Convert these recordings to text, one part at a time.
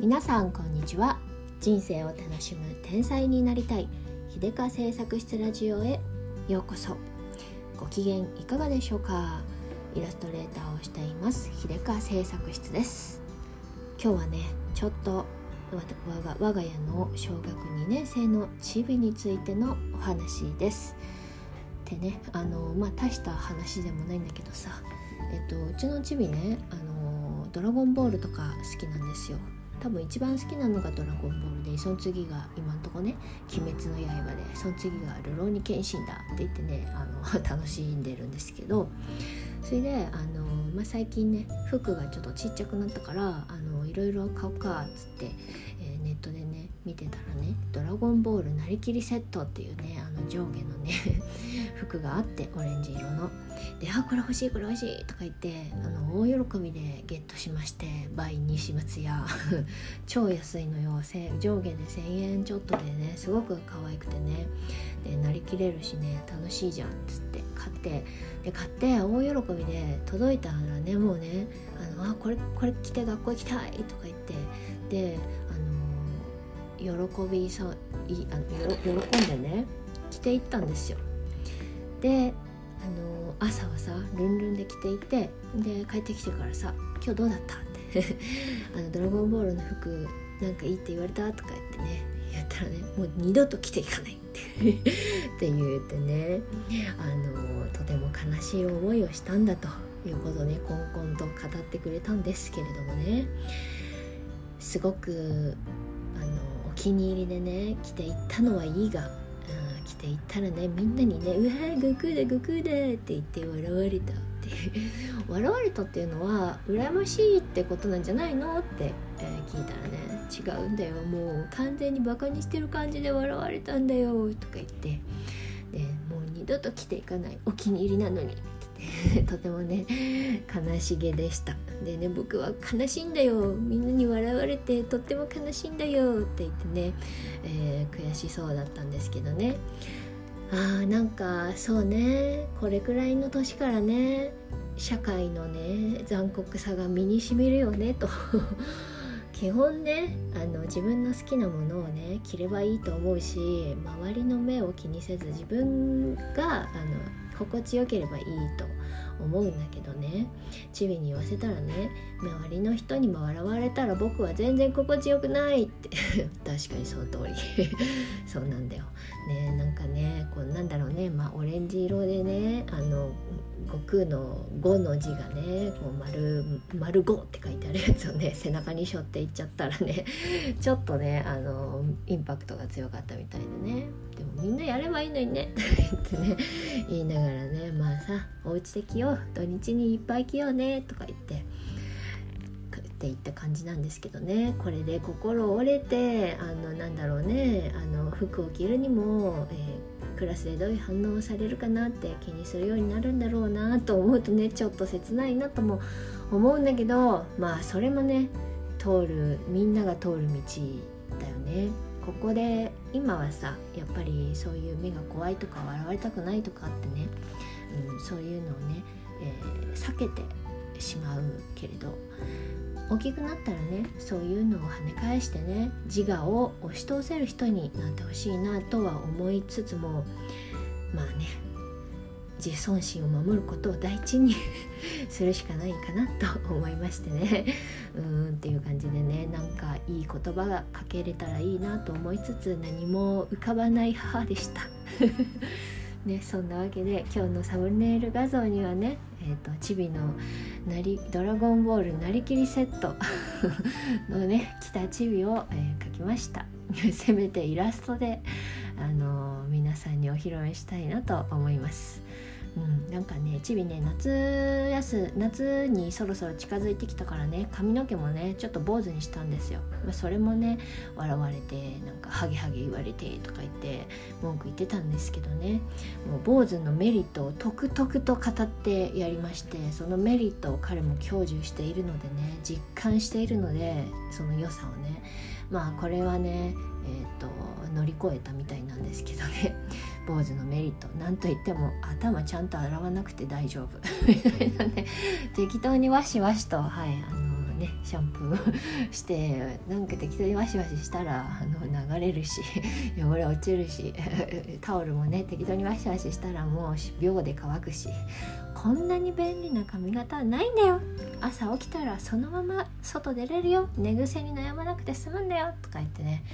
皆さんこんにちは。人生を楽しむ天才になりたい。秀香製作室ラジオへ。ようこそ。ご機嫌いかがでしょうか。イラストレーターをしています。秀香製作室です。今日はねちょっと我が我が家の小学2年生のチビについてのお話です。でねあのまあ大した話でもないんだけどさ。えっとうちのチビねあのドラゴンボールとか好きなんですよ。多分一番好きなのが「ドラゴンボールで」その次が今んとこね「鬼滅の刃」でその次が「流浪に剣心だ」って言ってねあの 楽しんでるんですけどそれであの、まあ、最近ね服がちょっとちっちゃくなったからあのいろいろ買おうかっつって、えー、ネットでね見てたらね「ドラゴンボールなりきりセット」っていうねあの上下のね 服があってオレンジ色の。で「あこれ欲しいこれ欲しい」とか言ってあの大喜びでゲットしまして倍西松屋超安いのよ。上下で1,000円ちょっとでねすごく可愛くてね。でなりきれるしね楽しいじゃんっつって買って。で買って大喜びで届いたらねもうね「あのあこれこれ着て学校行きたい」とか言って。で喜びそいあ喜んでね着ていったんですよ。であの朝はさルンルンで着ていてで帰ってきてからさ「今日どうだった?」って あの「ドラゴンボールの服なんかいいって言われた?」とか言ってね言ったらねもう二度と着ていかないって って言ってねあのとても悲しい思いをしたんだということねこんこんと語ってくれたんですけれどもねすごくあの気に入りでね着ていったのはいいが来て行ったらねみんなにね「うわ悟空だ悟空だ」って言って笑われたって 笑われたっていうのは羨ましいってことなんじゃないの？って、えー、聞いたらね違うんだよ。もう完全にバカにしてる感じで笑われたんだよ。とか言って。でもう二度と来ていかないお気に入りなのに。とてもね悲しげでした。でね僕は悲しいんだよ。みんなに笑われてとっても悲しいんだよ。って言ってね、えー、悔しそうだったんですけどね。あーなんかそうねこれくらいの年からね社会のね残酷さが身にしみるよねと。基本ねあの自分の好きなものをね着ればいいと思うし周りの目を気にせず自分があの心地よければいいと思うんだけどね。チビに言わせたらね周りの人にも笑われたら僕は全然心地よくないって。確かにその通り。そうなんだよ。ねなんかねこうなんだろうね。まあオレンジ色でねあの悟空の「5」の字がねこう丸丸5って書いてあるやつをね背中に背負っていっちゃったらね ちょっとねあのインパクトが強かったみたいでね。でもみんなやればいいのにね。ってね言いながらからねまあさお家で着よう土日にいっぱい着ようねとか言ってっていった感じなんですけどねこれで心折れてあのなんだろうねあの服を着るにも、えー、クラスでどういう反応をされるかなって気にするようになるんだろうなと思うとねちょっと切ないなとも思うんだけどまあそれもね通るみんなが通る道だよね。ここで今はさやっぱりそういう目が怖いとか笑われたくないとかってね、うん、そういうのをね、えー、避けてしまうけれど大きくなったらねそういうのを跳ね返してね自我を押し通せる人になってほしいなとは思いつつも自尊心を守ることを第一に するしかないかなと思いましてね。うーんっていう感じでねなんかいい言葉がかけれたらいいなと思いつつ何も浮かばない母でした。ねそんなわけで今日のサムネイル画像にはねえーと、チビのなり「ドラゴンボールなりきりセットのね着たチビを、えー、描きました。せめてイラストで、あの、皆さんにお披露目したいなと思います。うん、なんかねちびね夏休夏にそろそろ近づいてきたからね髪の毛もねちょっと坊主にしたんですよ、まあ、それもね笑われてなんかハゲハゲ言われてとか言って文句言ってたんですけどね。もう坊主のメリットをとくとくと語ってやりましてそのメリットを彼も享受しているのでね実感しているのでその良さをね。まあこれはねえーと、乗り越えたみたいなんですけどね。坊主のメリット何と言っても頭ちゃんと洗わなくて大丈夫。みたいなね適当にわしわしと、はい、あのねシャンプーしてなんか適当にワシワシしたらあの流れるし 汚れ落ちるし タオルもね適当にワシワシしたらもう秒で乾くし。こんなに便利な髪型はないんだよ。朝起きたらそのまま外出れるよ。寝癖に悩まなくて済むんだよ。とか言ってね。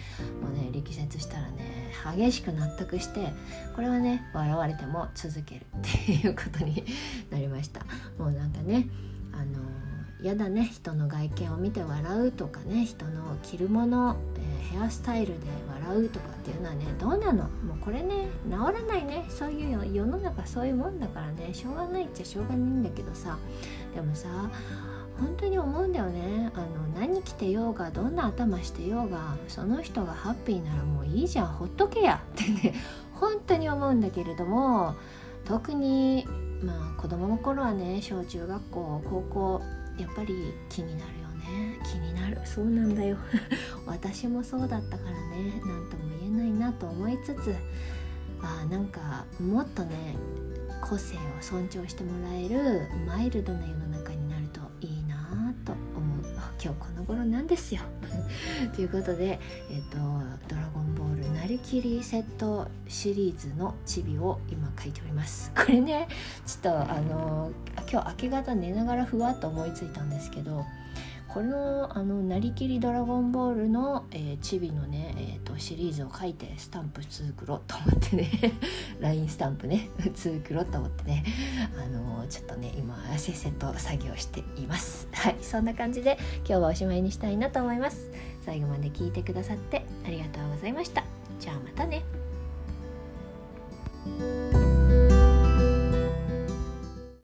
もうね力説したらね激しく納得してこれはね笑われても続ける。っていうことになりました。もうなんかねあの嫌だね。人の外見を見て笑うとかね。人の着るもの、ヘアスタイルで笑うとかっていうのはねどうなの？もうこれね治らないね。そういう世の中そういうもんだからね。しょうがないっちゃしょうがないんだけどさ。でもさ本当に思うんだよね。あの何着てようがどんな頭してようがその人がハッピーならもういいじゃん。ほっとけや。ってね本当に思うんだけれども特にまあ子供の頃はね小中学校高校やっぱり気になるよね。気になる。そうなんだよ。私もそうだったからね。何とも言えないなと思いつつあなんかもっとね個性を尊重してもらえるマイルドな世の中になるといいなと思う。今日この頃なんですよ。ということで、えーと「ドラゴンボールなりきりセット」シリーズのチビを今書いております。これねちょっとあの今日明け方寝ながらふわっと思いついたんですけどこのあのなりきりドラゴンボールの、えー、チビのね、えーと、シリーズを書いてスタンプ作ろうと思ってね LINE スタンプね作ろうと思ってねあのー、ちょっとね今せっせと作業しています。はいそんな感じで今日はおしまいにしたいなと思います。最後まで聞いてくださってありがとうございました。じゃあまたね。